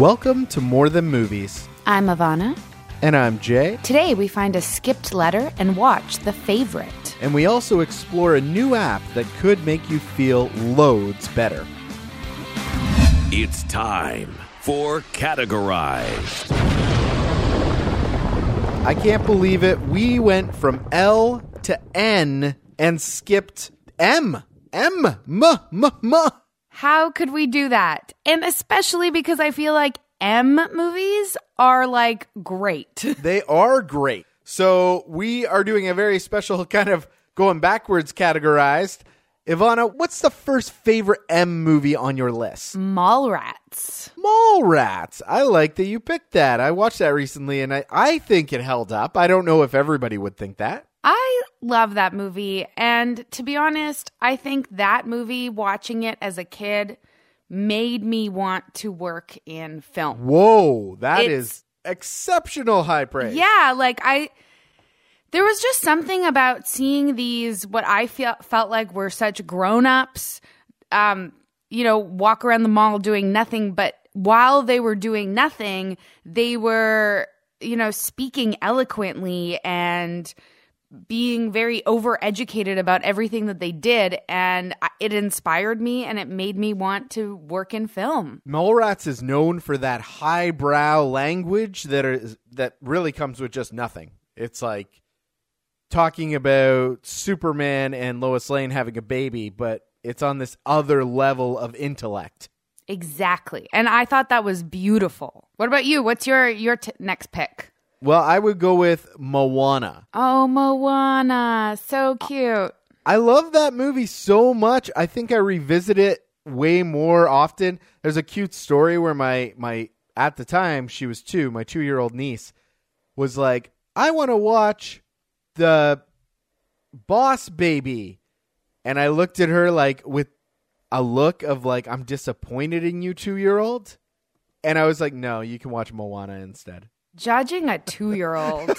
Welcome to More Than Movies. I'm Ivana. And I'm Jay. Today we find a skipped letter and watch The Favorite. And we also explore a new app that could make you feel loads better. It's time for Categorized. I can't believe it. We went from L to N and skipped M. M. M. M. M. How could we do that? And especially because I feel like M movies are like great. They are great. So we are doing a very special kind of going backwards categorized. Ivana, what's the first favorite M movie on your list? Mallrats. Mallrats. I like that you picked that. I watched that recently and I, I think it held up. I don't know if everybody would think that. I love that movie. And to be honest, I think that movie, watching it as a kid, made me want to work in film. Whoa, that It's- is exceptional high praise. Yeah, like I there was just something about seeing these what I feel, felt like were such grown-ups um you know walk around the mall doing nothing but while they were doing nothing they were you know speaking eloquently and being very overeducated about everything that they did and it inspired me and it made me want to work in film. Mallrats is known for that highbrow language that is that really comes with just nothing. It's like talking about Superman and Lois Lane having a baby, but it's on this other level of intellect. Exactly. And I thought that was beautiful. What about you? What's your your t- next pick? Well, I would go with Moana. Oh, Moana. So cute. I love that movie so much. I think I revisit it way more often. There's a cute story where my my at the time she was 2, my 2-year-old niece was like, "I want to watch the Boss Baby." And I looked at her like with a look of like I'm disappointed in you 2-year-old. And I was like, "No, you can watch Moana instead." Judging a two year old.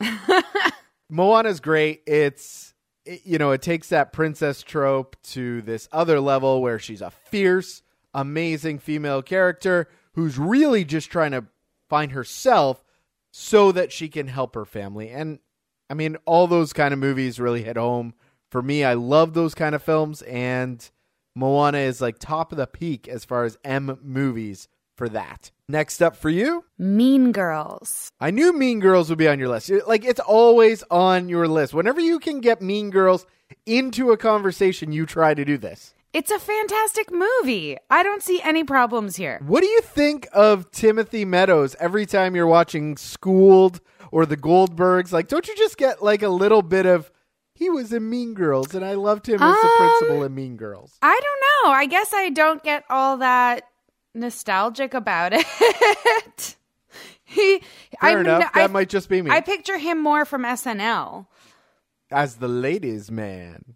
Moana's great. It's it- you know, it takes that princess trope to this other level where she's a fierce, amazing female character who's really just trying to find herself so that she can help her family. And I mean, all those kind of movies really hit home for me. I love those kind of films and Moana is like top of the peak as far as M movies for that. Next up for you, mean Girls. I knew Mean Girls would be on your list. Like it's always on your list. Whenever you can get Mean Girls into a conversation, you try to do this. It's a fantastic movie. I don't see any problems here. What do you think of Timothy Meadows every time you're watching Schooled or The Goldbergs? Like, don't you just get like a little bit of he was in Mean Girls and I loved him as the Um, principal in Mean Girls. I don't know. I guess I don't get all that nostalgic about it. he, Fair I, enough. I, that might just be me. I picture him more from SNL. as the ladies' man.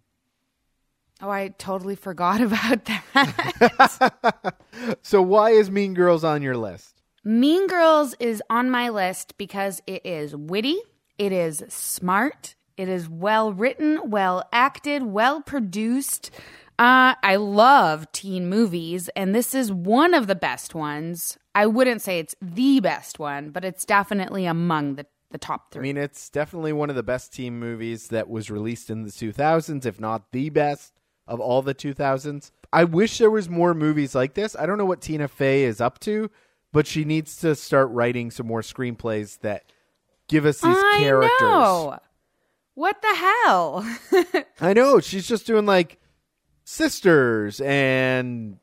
Oh, I totally forgot about that. So why is Mean Girls on your list? mean Girls is on my list because it is witty, it is smart, it is well written, well acted, well produced. Uh, I love teen movies, and this is one of the best ones. I wouldn't say it's the best one, but it's definitely among the, the top three. I mean, it's definitely one of the best teen movies that was released in the 2000s, if not the best of all the 2000s. I wish there was more movies like this. I don't know what Tina Fey is up to, but she needs to start writing some more screenplays that give us these I characters. know. What the hell? I know she's just doing like sisters and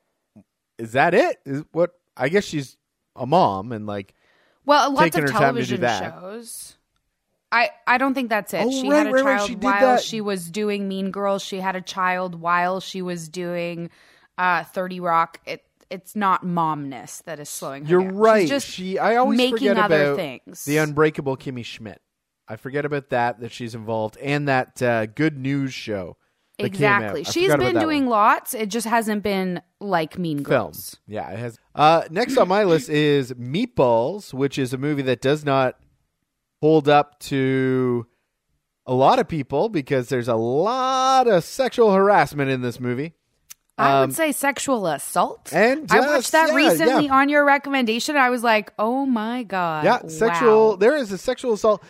is that it? Is what I guess she's a mom and like Well, lots of her time to do television shows. I I don't think that's it. Oh, she right, had a right, right. child She while she was doing Mean Girls. She had a child while she was doing uh, Thirty Rock. It it's not momness that is slowing her You're down. She's right. just she I always making forget other about things. the unbreakable Kimmy Schmidt. I forget about that that she's involved and that uh, good news show. That came out. exactly. She's been doing one. lots. It just hasn't been like Mean Girls. films. Yeah, it has. Uh, next on my list is Meatballs, which is a movie that does not hold up to a lot of people because there's a lot of sexual harassment in this movie. I Um, would say sexual assault. and I watched that yeah, recently yeah. on your recommendation. I was like, oh my God. Yeah, wow. sexual. There is a sexual assault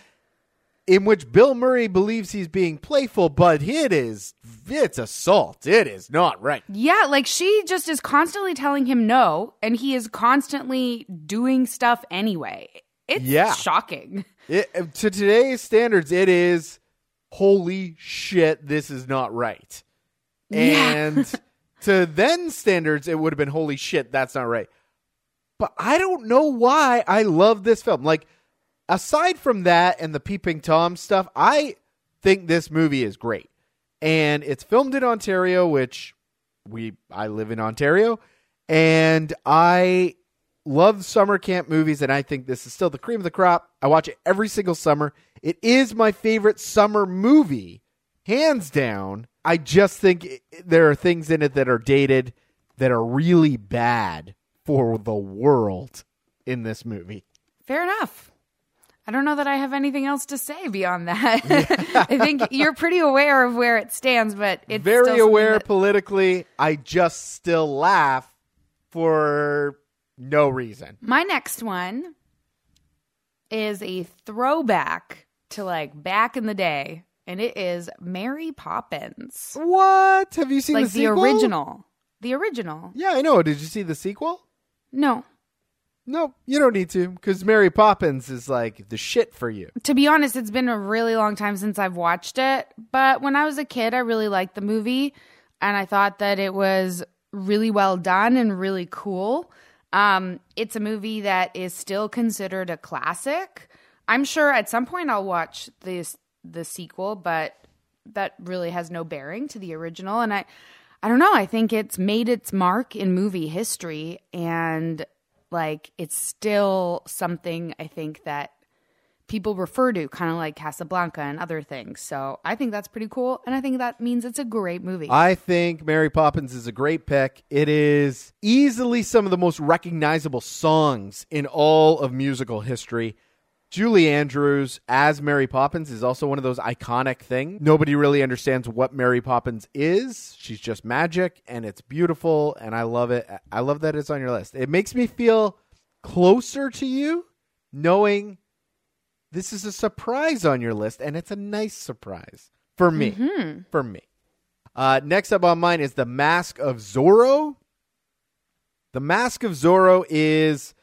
in which Bill Murray believes he's being playful, but it is it's assault. It is not right. Yeah, like she just is constantly telling him no, and he is constantly doing stuff anyway. It's Yeah. shocking. It, uh, to today's standards, it is holy shit. This is not right. Yeah. And to then standards, it would have been holy shit. That's not right. But I don't know why I love this film. Like aside from that and the peeping tom stuff, I think this movie is great. And it's filmed in Ontario, which we I live in Ontario, and I love summer camp movies and I think this is still the cream of the crop. I watch it every single summer. It is my favorite summer movie, hands down. I just think it, there are things in it that are dated that are really bad for the world in this movie. Fair enough. I don't know that I have anything else to say beyond that. I think you're pretty aware of where it stands, but it's very aware that- politically. I just still laugh for no reason. My next one is a throwback to like back in the day, and it is Mary Poppins, What? Have you seen like the the, original. The original. Yeah, I know. Did you see the sequel? No, No, you don't need to because Mary Poppins is like the shit for you. to be honest, it's been a really long time since I've watched it. But when I was a kid, I really liked the movie, and I thought that it was really well done and really cool. Um, it's a movie that is still considered a classic. I'm sure at some point I'll watch this the sequel, but that really has no bearing to the original. And I, I don't know. I think it's made its mark in movie history, and like it's still something I think that people refer to, kind of like Casablanca and other things. So I think that's pretty cool, and I think that means it's a great movie. I think Mary Poppins is a great pick. It is easily some of the most recognizable songs in all of musical history. Julie Andrews as Mary Poppins is also one of those iconic things. Nobody really understands what Mary Poppins is. She's just magic and it's beautiful and I love it. I love that it's on your list. It makes me feel closer to you knowing this is a surprise on your list and it's a nice surprise for me. For me. Uh, next up on mine is The Mask of Zorro. The Mask of Zorro is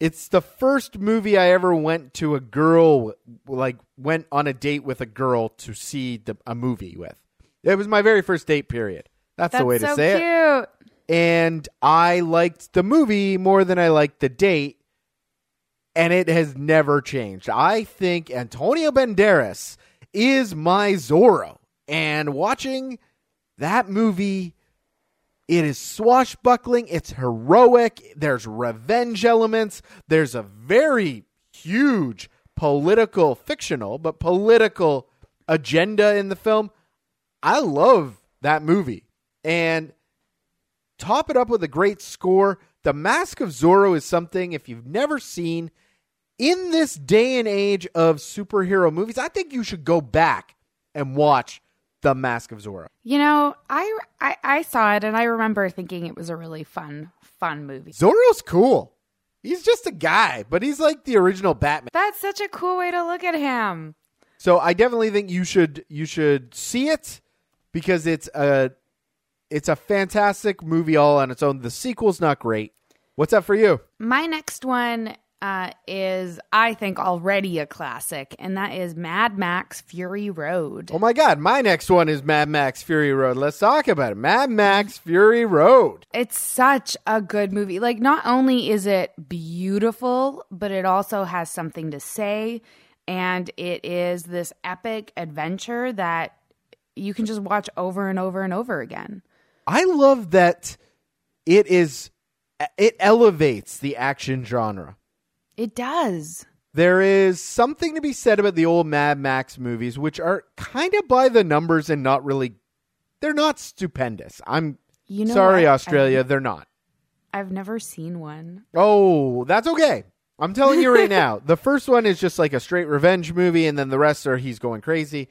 it's the first movie I ever went to a girl like went on a date with a girl to see the, a movie with. It was my very first date period. That's, that's the way to so say cute. it. And I liked the movie more than I liked the date. And it has never changed. I think Antonio Banderas is my Zorro. And watching that movie it is swashbuckling, it's heroic, there's revenge elements, there's a very huge political, fictional, but political agenda in the film. I love that movie. And top it up with a great score. The Mask of Zorro is something, if you've never seen, in this day and age of superhero movies, I think you should go back and watch The Mask of Zorro. You know, I, I I saw it and I remember thinking it was a really fun fun movie. Zorro's cool. He's just a guy, but he's like the original Batman. That's such a cool way to look at him. So I definitely think you should you should see it because it's a it's a fantastic movie all on its own. The sequel's not great. What's up for you? My next one uh, is, I think, already a classic, and that is Mad Max Fury Road. Oh my god, my next one is Mad Max Fury Road. Let's talk about it. Mad Max Fury Road. It's such a good movie. Like, not only is it beautiful, but it also has something to say, and it is this epic adventure that you can just watch over and over and over again. I love that it is it elevates the action genre. It does. There is something to be said about the old Mad Max movies, which are kind of by the numbers and not really. They're not stupendous. I'm You know sorry, what? Australia. They're not. I've never seen one. Oh, that's okay. I'm telling you right now. The first one is just like a straight revenge movie, and then the rest are he's going crazy.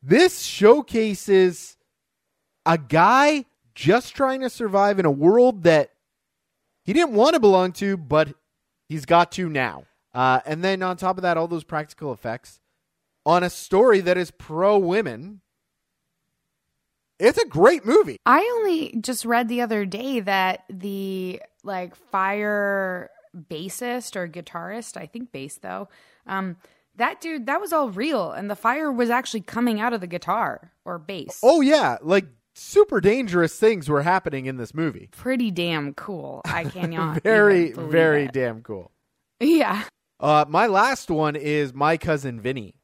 This showcases a guy just trying to survive in a world that he didn't want to belong to, but he's got to now. Uh, and then on top of that, all those practical effects on a story that is pro women. It's a great movie. I only just read the other day that the like fire bassist or guitarist, I think bass though, um, that dude, that was all real, and the fire was actually coming out of the guitar or bass. Oh yeah, like super dangerous things were happening in this movie. pretty damn cool. I cannot. very, very it. damn cool. Yeah. Uh, my last one is My Cousin Vinny.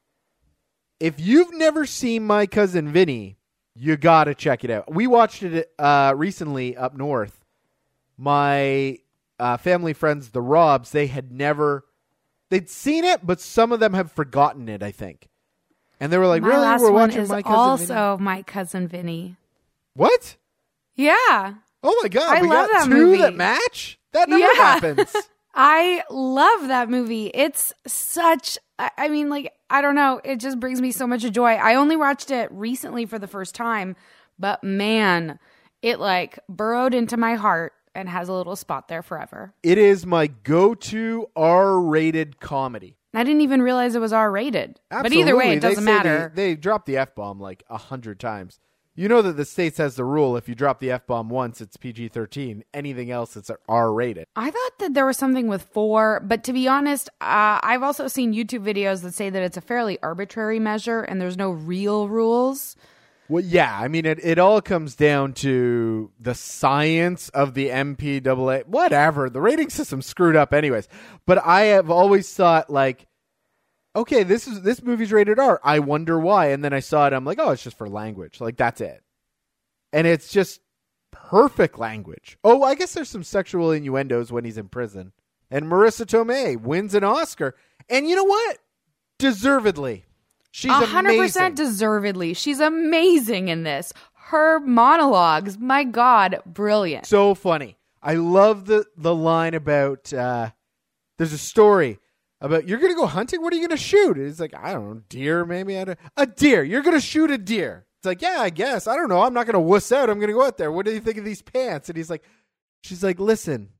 If you've never seen My Cousin Vinny, you gotta check it out. We watched it uh, recently up north. My uh, family friends, the Robs, they had never, they'd seen it, but some of them have forgotten it. I think, and they were like, my "Really? last We're one watching is My Cousin also Vinny?" my cousin Vinny. What? Yeah. Oh my god! I we love got that two movie. that match. That never Yeah. happens. I love that movie. It's such, I mean, like, I don't know. It just brings me so much joy. I only watched it recently for the first time, but man, it like burrowed into my heart and has a little spot there forever. it is my go-to R-rated comedy. I didn't even realize it was R rated. But either way, it doesn't matter. They, they dropped the f bomb like a hundred times. You know that the states has the rule: if you drop the f bomb once, it's PG thirteen. Anything else, it's R rated. I thought that there was something with four, but to be honest, uh, I've also seen YouTube videos that say that it's a fairly arbitrary measure and there's no real rules. Well, yeah, I mean, it, it all comes down to the science of the MPAA. Whatever, the rating system screwed up, anyways. But I have always thought like, okay, this is this movie's rated R. I wonder why. And then I saw it. I'm like, oh, it's just for language. Like that's it. And it's just perfect language. Oh, I guess there's some sexual innuendos when he's in prison. And Marisa Tomei wins an Oscar. And you know what? Deservedly. She's A hundred amazing. percent deservedly. She's amazing in this. Her monologues, my God, brilliant. so funny. I love the the line about uh there's a story about you're gonna go hunting. What are you gonna shoot? It's like I don't know, deer maybe. A deer. You're gonna shoot a deer. It's like yeah, I guess. I don't know. I'm not gonna wuss out. I'm gonna go out there. What do you think of these pants? And he's like, she's like, listen.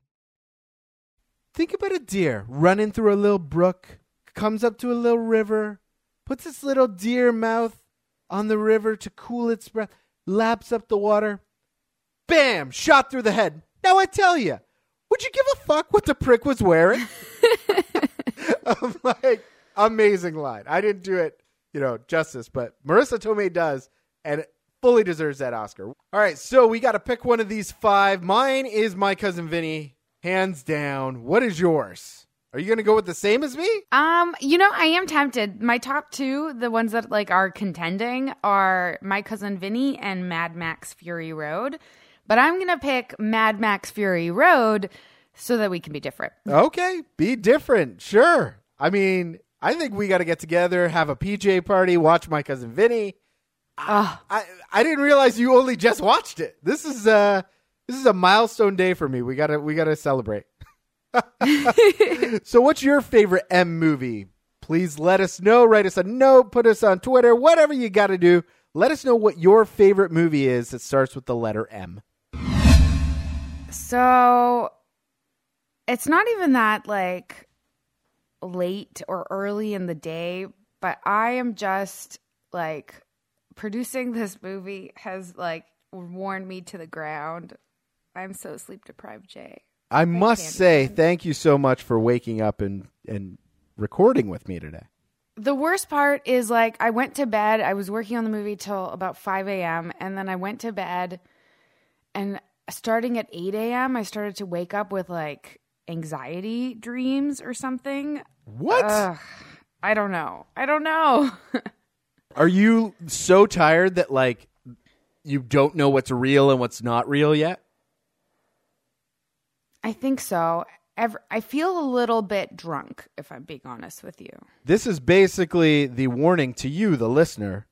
Think about a deer running through a little brook, comes up to a little river, puts its little deer mouth on the river to cool its breath, laps up the water, bam, shot through the head. Now I tell you, would you give a fuck what the prick was wearing? I'm like, amazing line. I didn't do it, you know, justice, but Marisa Tomei does, and fully deserves that Oscar. All right, so we got to pick one of these five. Mine is my cousin Vinny, hands down. What is yours? Are you going to go with the same as me? Um, you know, I am tempted. My top two, the ones that like are contending, are My Cousin Vinny and Mad Max Fury Road. But I'm gonna pick Mad Max Fury Road so that we can be different. Okay, be different. Sure. I mean, I think we got to get together, have a PJ party, watch my cousin Vinny. Oh, I I didn't realize you only just watched it. This is uh this is a milestone day for me. We gotta we gotta celebrate. so, what's your favorite M movie? Please let us know. Write us a note. Put us on Twitter. Whatever you got to do. Let us know what your favorite movie is that starts with the letter M. So it's not even that like late or early in the day, but I am just like producing this movie has like worn me to the ground. I'm so sleep deprived, Jay. I must say, even. thank you so much for waking up and and recording with me today. The worst part is like I went to bed. I was working on the movie till about 5 a.m. and then I went to bed and starting at 8 a.m. I started to wake up with like anxiety dreams or something. What? Ugh, I don't know. I don't know. Are you so tired that like you don't know what's real and what's not real yet? I think so. I feel a little bit drunk, if I'm being honest with you. This is basically the warning to you, the listener.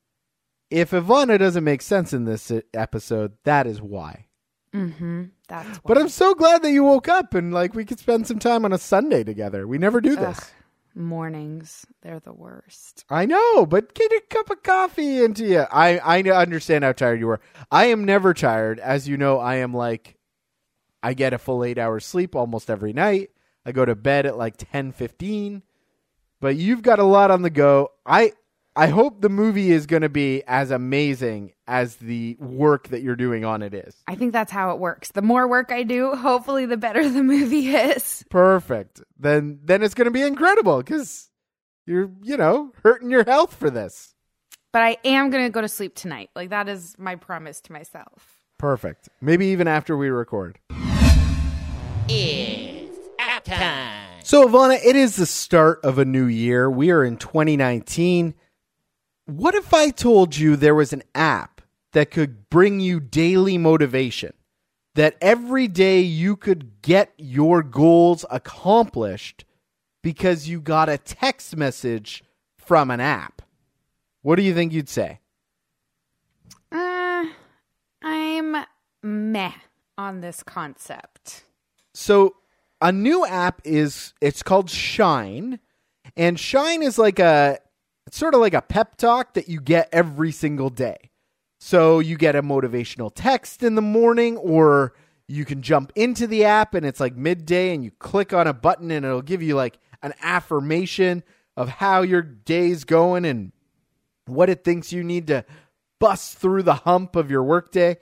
If Ivana doesn't make sense in this episode, that is why. Mm-hmm. That's why. But I'm so glad that you woke up and like we could spend some time on a Sunday together. We never do this. Ugh. mornings. They're the worst. I know, but get a cup of coffee into you. I I understand how tired you were. I am never tired, as you know. I am like, I get a full eight hours sleep almost every night. I go to bed at like ten fifteen. But you've got a lot on the go. I I hope the movie is going to be as amazing as the work that you're doing on it is. I think that's how it works. The more work I do, hopefully the better the movie is. Perfect. Then then it's going to be incredible because you're you know hurting your health for this. But I am going to go to sleep tonight. Like that is my promise to myself. Perfect. Maybe even after we record. It's app time. So, Ivana, it is the start of a new year. We are in 2019. What if I told you there was an app that could bring you daily motivation? That every day you could get your goals accomplished because you got a text message from an app? What do you think you'd say? Uh, I'm meh on this concept. So a new app is it's called Shine, and Shine is like a it's sort of like a pep talk that you get every single day. So you get a motivational text in the morning, or you can jump into the app and it's like midday, and you click on a button and it'll give you like an affirmation of how your day's going and what it thinks you need to bust through the hump of your workday.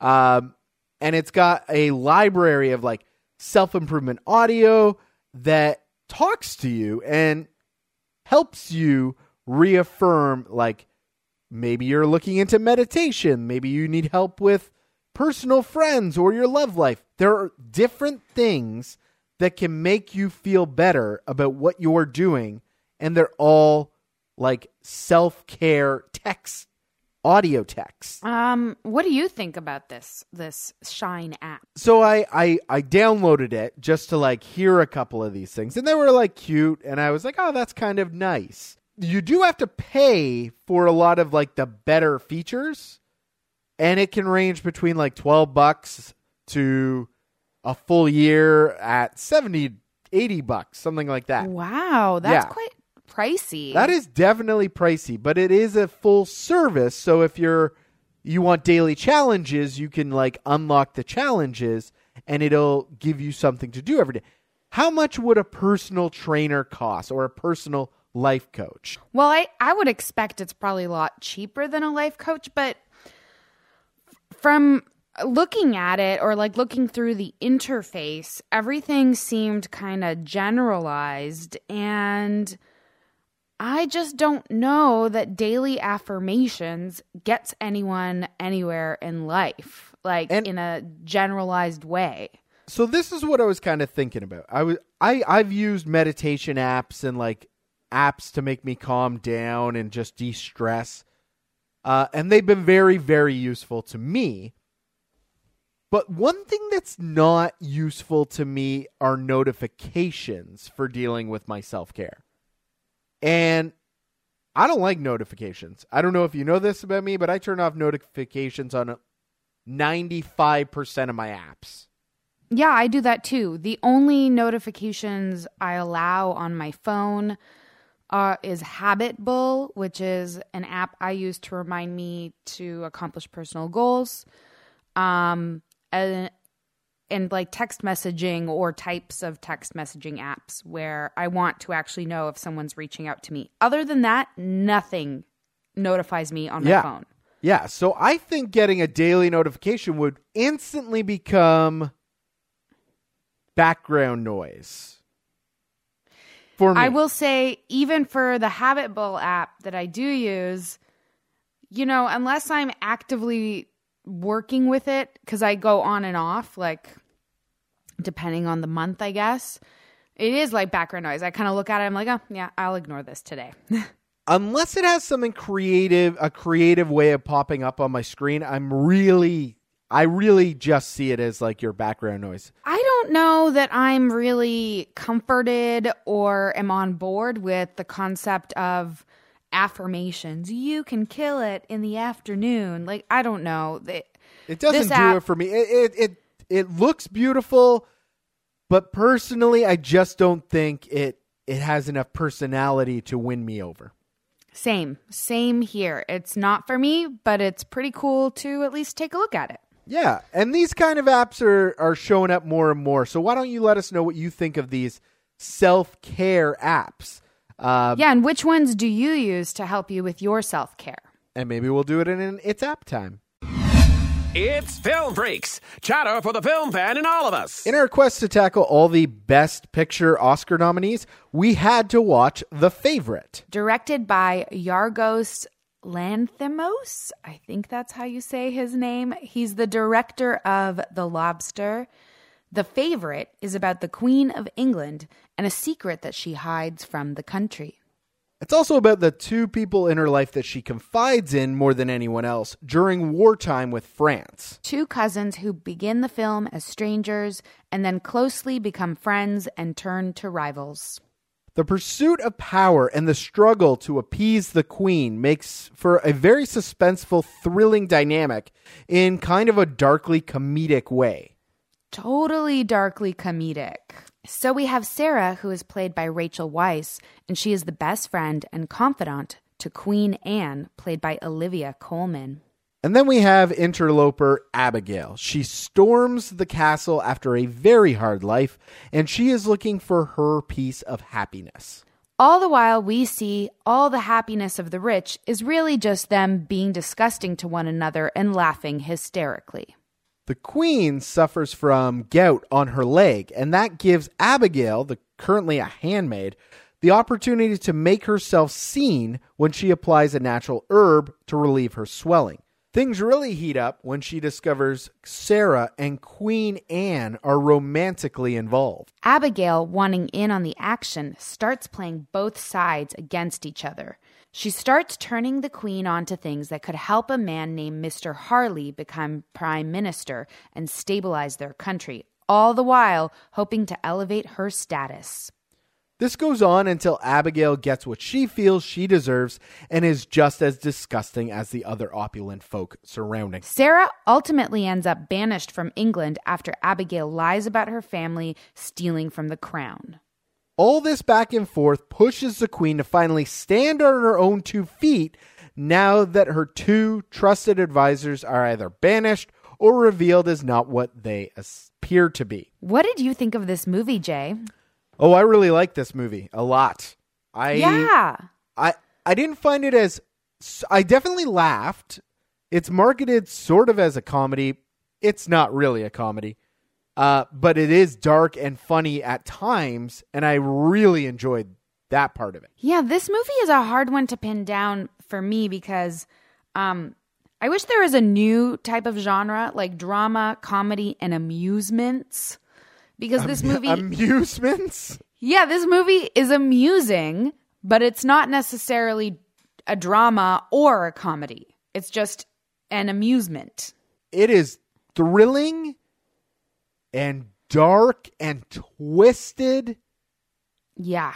Um, and it's got a library of like self improvement audio that talks to you and helps you reaffirm like maybe you're looking into meditation, maybe you need help with personal friends or your love life. There are different things that can make you feel better about what you're doing, and they're all like self care text, audio texts. Um, what do you think about this this Shine app? so I, I I downloaded it just to like hear a couple of these things, and they were like cute, and I was like, oh, that's kind of nice. You do have to pay for a lot of like the better features, and it can range between like twelve bucks to a full year at 70 80 bucks something like that Wow, that's Yeah. quite pricey. that is definitely pricey, but it is a full service. So if you're you want daily challenges, you can like unlock the challenges and it'll give you something to do every day. How much would a personal trainer cost or a personal life coach? Well, I, I would expect it's probably a lot cheaper than a life coach, but from looking at it or like looking through the interface, everything seemed kind of generalized and I just don't know that daily affirmations gets anyone anywhere in life, like And- in a generalized way. So this is what I was kind of thinking about. I was I I've used meditation apps and like apps to make me calm down and just de-stress. Uh, and they've been very very useful to me. But one thing that's not useful to me are notifications for dealing with my self-care. And I don't like notifications. I don't know if you know this about me, but I turn off notifications on 95% of my apps. Yeah, I do that too. The only notifications I allow on my phone uh, is Habit Bull, which is an app I use to remind me to accomplish personal goals. Um, and, and like text messaging or types of text messaging apps where I want to actually know if someone's reaching out to me. Other than that, nothing notifies me on my Yeah. phone. Yeah, so I think getting a daily notification would instantly become background noise. For me. I will say, even for the Habit Bull app that I do use, you know, unless I'm actively working with it, because I go on and off, like depending on the month, I guess, it is like background noise. I kind of look at it, I'm like, oh, yeah, I'll ignore this today. Unless it has something creative, a creative way of popping up on my screen, I'm really I really just see it as like your background noise. I don't know that I'm really comforted or am on board with the concept of affirmations. You can kill it in the afternoon. Like, I don't know. That It doesn't This do it for me. It, it it it looks beautiful, but personally I just don't think it it has enough personality to win me over. Same, same here. It's not for me, but it's pretty cool to at least take a look at it. Yeah, and these kind of apps are are showing up more and more. So why don't you let us know what you think of these self care apps? Uh, Yeah, and which ones do you use to help you with your self care? and maybe we'll do it in an it's app time. It's Film Freaks, chatter for the film fan in all of us. In our quest to tackle all the Best Picture Oscar nominees, we had to watch The Favorite. Directed by Yorgos Lanthimos. I think that's how you say his name. He's the director of The Lobster. The Favorite is about the Queen of England and a secret that she hides from the country. It's also about the two people in her life that she confides in more than anyone else during wartime with France. Two cousins who begin the film as strangers and then closely become friends and turn to rivals. The pursuit of power and the struggle to appease the queen makes for a very suspenseful, thrilling dynamic in kind of a darkly comedic way. Totally darkly comedic. So we have Sarah, who is played by Rachel Weisz, and she is the best friend and confidant to Queen Anne, played by Olivia Colman. And then we have interloper Abigail. She storms the castle after a very hard life, and she is looking for her piece of happiness. All the while, we see all the happiness of the rich is really just them being disgusting to one another and laughing hysterically. The queen suffers from gout on her leg, and that gives Abigail, the currently a handmaid, the opportunity to make herself seen when she applies a natural herb to relieve her swelling. Things really heat up when she discovers Sarah and Queen Anne are romantically involved. Abigail, wanting in on the action, starts playing both sides against each other. She starts turning the queen onto things that could help a man named Mr. Harley become prime minister and stabilize their country, all the while hoping to elevate her status. This goes on until Abigail gets what she feels she deserves and is just as disgusting as the other opulent folk surrounding. Sarah ultimately ends up banished from England after Abigail lies about her family stealing from the crown. All this back and forth pushes the queen to finally stand on her own two feet now that her two trusted advisors are either banished or revealed as not what they appear to be. What did you think of this movie, Jay? Oh, I really like this movie a lot. I yeah. I I didn't find it as I definitely laughed. It's marketed sort of as a comedy. It's not really a comedy. Uh, but it is dark and funny at times, and I really enjoyed that part of it. Yeah, this movie is a hard one to pin down for me because um, I wish there was a new type of genre like drama, comedy, and amusements. Because this movie, Amusements? yeah, this movie is amusing, but it's not necessarily a drama or a comedy. It's just an amusement. It is thrilling and dark and twisted Yeah.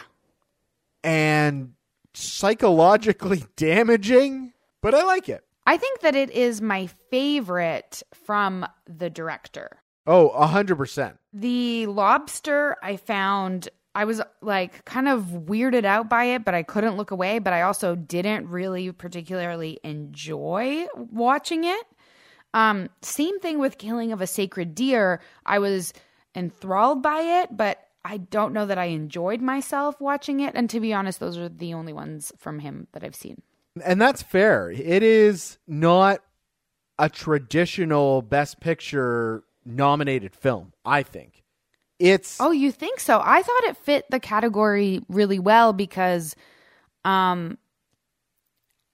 and psychologically damaging, but I like it. I think that it is my favorite from the director. Oh, a hundred percent. The lobster I found I was like kind of weirded out by it, but I couldn't look away, but I also didn't really particularly enjoy watching it. Um same thing with Killing of a Sacred Deer. I was enthralled by it, but I don't know that I enjoyed myself watching it and to be honest those are the only ones from him that I've seen. And that's fair. It is not a traditional best picture nominated film, I think. It's Oh, you think so? I thought it fit the category really well because um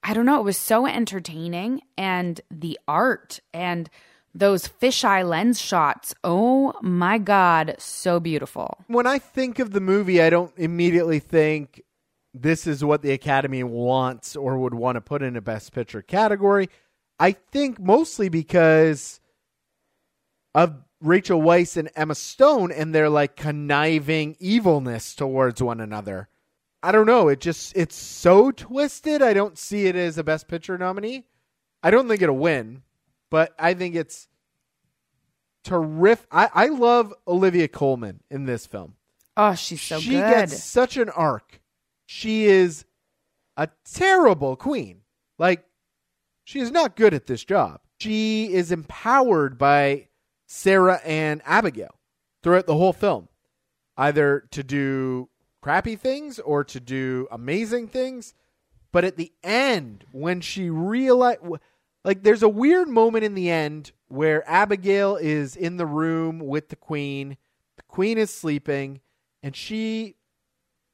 I don't know, it was so entertaining and the art and those fisheye lens shots. Oh my god, so beautiful. when I think of the movie, I don't immediately think this is what the Academy wants or would want to put in a Best Picture category. I think mostly because of Rachel Weisz and Emma Stone and their like conniving evilness towards one another. I don't know. It just it's so twisted. I don't see it as a Best Picture nominee. I don't think it'll win, but I think it's terrific. I, I love Olivia Colman in this film. Oh, she's so she good. gets such an arc. She is a terrible queen. Like, she is not good at this job. She is empowered by Sarah and Abigail throughout the whole film, either to do crappy things or to do amazing things. But at the end, when she realized, like, there's a weird moment in the end where Abigail is in the room with the queen. The queen is sleeping, and she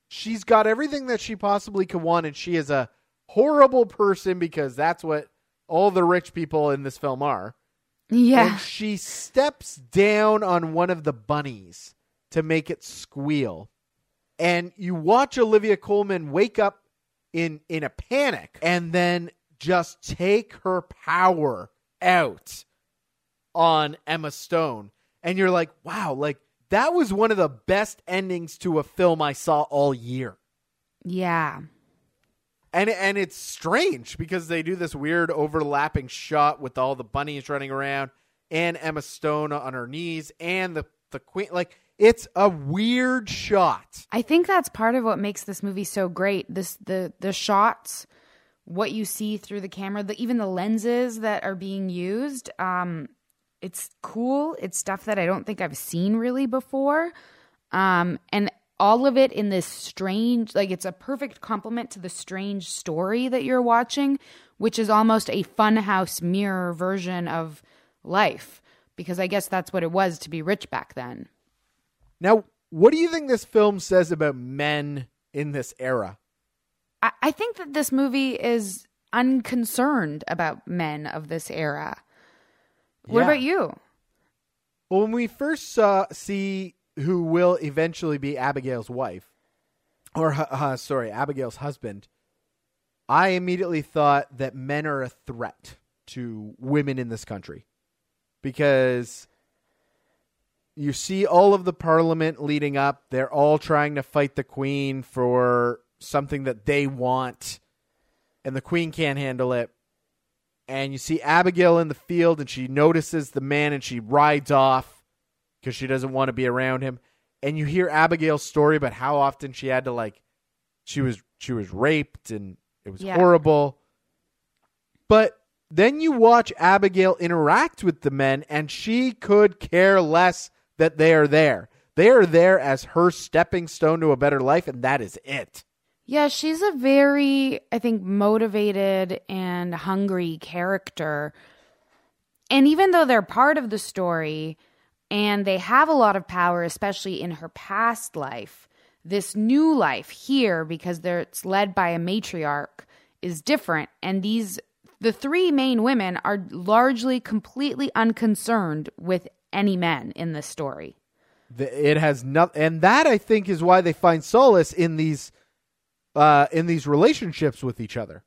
she's got everything that she possibly could want, and she is a horrible person because that's what all the rich people in this film are. Yeah. And she steps down on one of the bunnies to make it squeal. And you watch Olivia Colman wake up in in a panic and then just take her power out on Emma Stone. And you're like, wow, like that was one of the best endings to a film I saw all year. yeah. And and it's strange because they do this weird overlapping shot with all the bunnies running around and Emma Stone on her knees and the the queen like it's a weird shot. I think that's part of what makes this movie so great. This the the shots, what you see through the camera, the even the lenses that are being used. Um, it's cool. It's stuff that I don't think I've seen really before. Um, and all of it in this strange, like it's a perfect complement to the strange story that you're watching, which is almost a funhouse mirror version of life. Because I guess that's what it was to be rich back then. Now, what do you think this film says about men in this era? I, I think that this movie is unconcerned about men of this era. What Yeah. about you? Well, when we first saw see who will eventually be Abigail's wife, or uh, sorry, Abigail's husband, I immediately thought that men are a threat to women in this country. Because you see all of the parliament leading up; they're all trying to fight the queen for something that they want, and the queen can't handle it. And you see Abigail in the field and she notices the man and she rides off because she doesn't want to be around him and you hear Abigail's story about how often she had to like she was she was raped and it was Yeah. horrible but then you watch Abigail interact with the men and she could care less that they are there they are there as her stepping stone to a better life and that is it Yeah, she's a very, I think, motivated and hungry character. And even though they're part of the story and they have a lot of power, especially in her past life, this new life here, because it's led by a matriarch, is different. And these, the three main women are largely completely unconcerned with any men in this story. It has not and that i think is why they find solace in these uh in these relationships with each other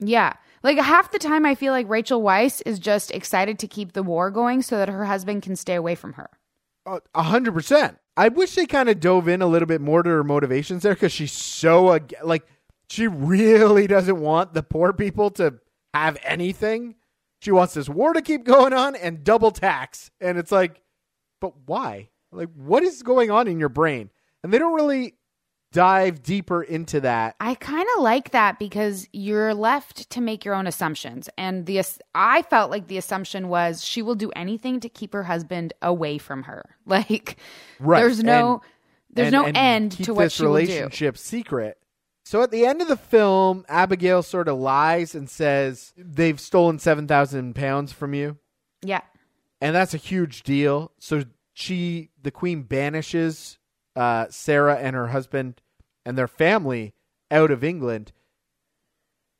Yeah. Like half the time, I feel like Rachel Weisz is just excited to keep the war going so that her husband can stay away from her. Uh, A hundred percent. I wish they kind of dove in a little bit more to her motivations there because she's so ag- like she really doesn't want the poor people to have anything. She wants this war to keep going on and double tax. And it's like but why? Like what is going on in your brain? And they don't really dive deeper into that I kind of like that because you're left to make your own assumptions. And the I felt like the assumption was she will do anything to keep her husband away from her. Like Right. there's no And- there's and- no and end to what this she will do. relationship secret. So at the end of the film, Abigail sort of lies and says they've stolen seven thousand pounds from you, Yeah. and that's a huge deal. So she, the queen, banishes uh, Sarah and her husband and their family out of England.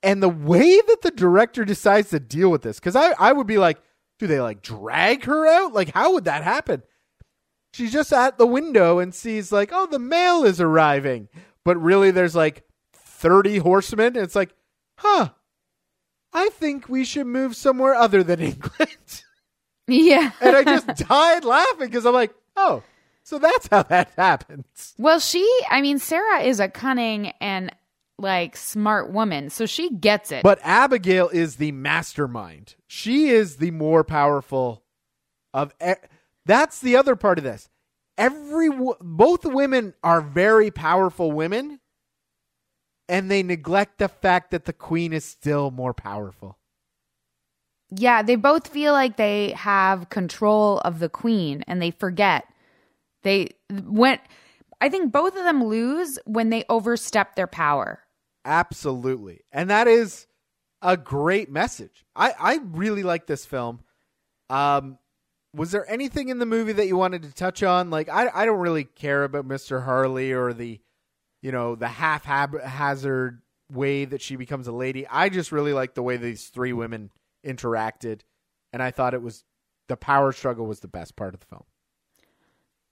And the way that the director decides to deal with this, because I, I would be like, do they like drag her out? Like, how would that happen? She's just at the window and sees like, oh, the mail is arriving. But really there's like 30 horsemen. And it's like, huh, I think we should move somewhere other than England. Yeah. and I just died laughing because I'm like, oh, so that's how that happens. Well, she, I mean, Sarah is a cunning and like smart woman, so she gets it. But Abigail is the mastermind. She is the more powerful of. e- That's the other part of this. every both women are very powerful women and they neglect the fact that the queen is still more powerful. Yeah, they both feel like they have control of the queen and they forget. They went I think both of them lose when they overstep their power. Absolutely. And that is a great message. I, I really like this film. Um, was there anything in the movie that you wanted to touch on? Like, I, I don't really care about Mr. Harley or the, you know, the haphazard way that she becomes a lady. I just really like the way these three women interacted. And I thought it was the power struggle was the best part of the film.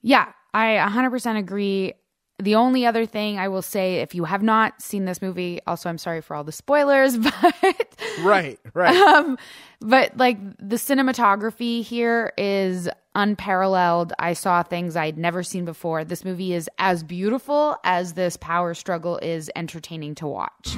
Yeah, I 100% agree. The only other thing I will say, if you have not seen this movie, also I'm sorry for all the spoilers, but right, right. Um, but like the cinematography here is unparalleled. I saw things I'd never seen before. This movie is as beautiful as this power struggle is entertaining to watch.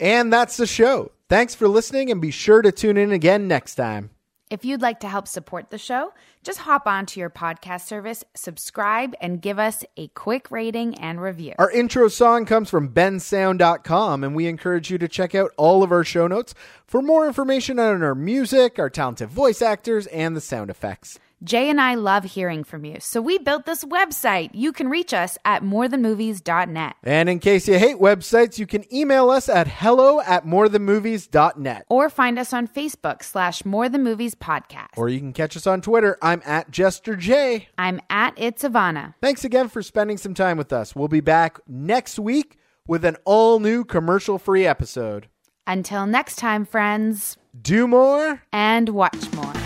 And that's the show. Thanks for listening, and be sure to tune in again next time. If you'd like to help support the show, just hop onto your podcast service, subscribe, and give us a quick rating and review. Our intro song comes from bensound.com, and we encourage you to check out all of our show notes for more information on our music, our talented voice actors, and the sound effects. Jay and I love hearing from you, so we built this website. You can reach us at morethanmovies.net. And in case you hate websites, you can email us at hello at morethanmovies.net. Or find us on Facebook slash More Than Movies Podcast. Or you can catch us on Twitter. I'm at Jester J. I'm at It's Ivana. Thanks again for spending some time with us. We'll be back next week with an all new commercial free episode. Until next time, friends. Do more and watch more.